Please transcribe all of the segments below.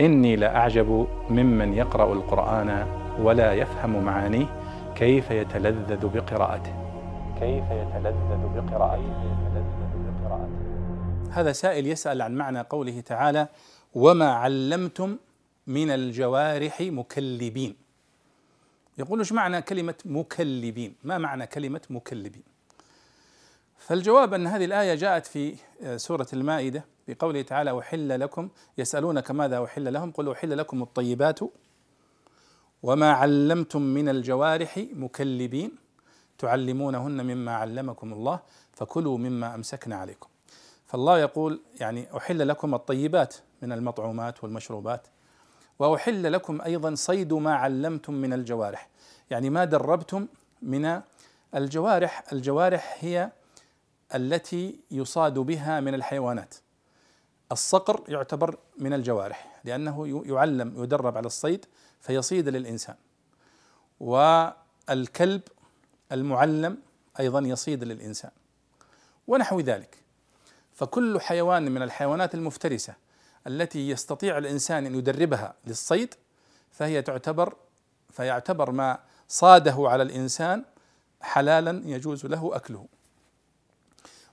إني لأعجب ممن يقرأ القرآن ولا يفهم معانيه كيف يتلذذ بقراءته. كيف يتلذذ بقراءته. هذا سائل يسأل عن معنى قوله تعالى وما علمتم من الجوارح مكلبين. يقول إيش معنى كلمة مكلبين؟ ما معنى كلمة مكلبين؟ فالجواب أن هذه الآية جاءت في سورة المائدة في قوله تعالى أحل لكم يسألونك ماذا أحل لهم؟ قل أحل لكم الطيبات وما علمتم من الجوارح مكلبين تعلمونهن مما علمكم الله فكلوا مما أمسكنا عليكم. فالله يقول يعني أحل لكم الطيبات من المطعومات والمشروبات وأحل لكم أيضا صيد ما علمتم من الجوارح. يعني ما دربتم من الجوارح؟ الجوارح هي التي يصاد بها من الحيوانات. الصقر يعتبر من الجوارح لأنه يعلم يدرب على الصيد فيصيد للإنسان. والكلب المعلم أيضا يصيد للإنسان. ونحو ذلك. فكل حيوان من الحيوانات المفترسة التي يستطيع الإنسان أن يدربها للصيد فهي تعتبر فيعتبر ما صاده على الإنسان حلالا يجوز له أكله.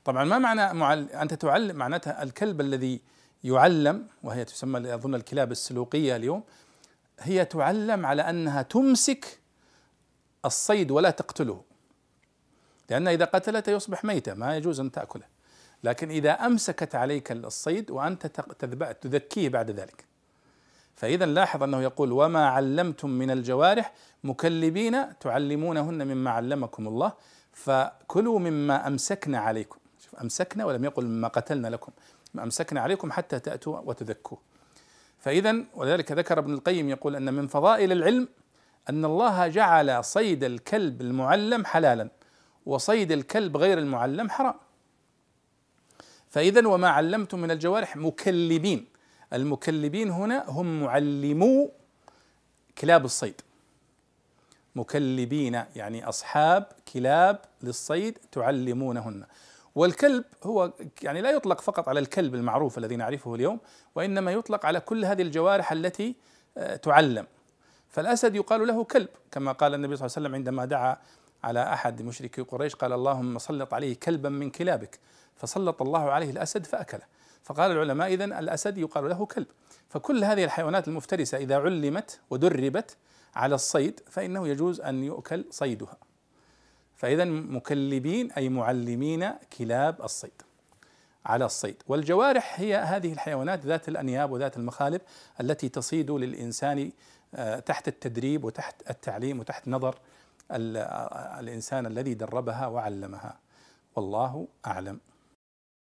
طبعا ما معنى معل... أنت تعلم معناتها الكلب الذي يعلم وهي تسمى أظن الكلاب السلوقية اليوم هي تعلم على أنها تمسك الصيد ولا تقتله. لأن إذا قتلته يصبح ميتا ما يجوز أن تأكله. لكن إذا أمسكت عليك الصيد وأنت تذكيه بعد ذلك. فإذا لاحظ أنه يقول وما علمتم من الجوارح؟ مكلبين تعلمونهن مما علمكم الله فكلوا مما أمسكنا عليكم. أمسكنا ولم يقل مما قتلنا لكم ما أمسكنا عليكم حتى تأتوا وتذكوه فإذا ولذلك ذكر ابن القيم يقول أن من فضائل العلم أن الله جعل صيد الكلب المعلم حلالا وصيد الكلب غير المعلم حرام. فإذا وما علمتم من الجوارح مكلبين المكلبين هنا هم معلمو كلاب الصيد. مكلبين يعني أصحاب كلاب للصيد تعلمونهن. والكلب هو يعني لا يطلق فقط على الكلب المعروف الذي نعرفه اليوم وإنما يطلق على كل هذه الجوارح التي آه، تعلم. فالأسد يقال له كلب كما قال النبي صلى الله عليه وسلم عندما دعا على أحد مشركي قريش قال اللهم سلط عليه كلبا من كلابك. فسلط الله عليه الأسد فأكله. فقال العلماء إذن الأسد يقال له كلب. فكل هذه الحيوانات المفترسة إذا علمت ودربت على الصيد فإنه يجوز أن يؤكل صيدها. فإذا مكلبين أي معلمين كلاب الصيد على الصيد. والجوارح هي هذه الحيوانات ذات الأنياب وذات المخالب التي تصيد للإنسان آه، تحت التدريب وتحت التعليم وتحت نظر الإنسان الذي دربها وعلمها. والله أعلم.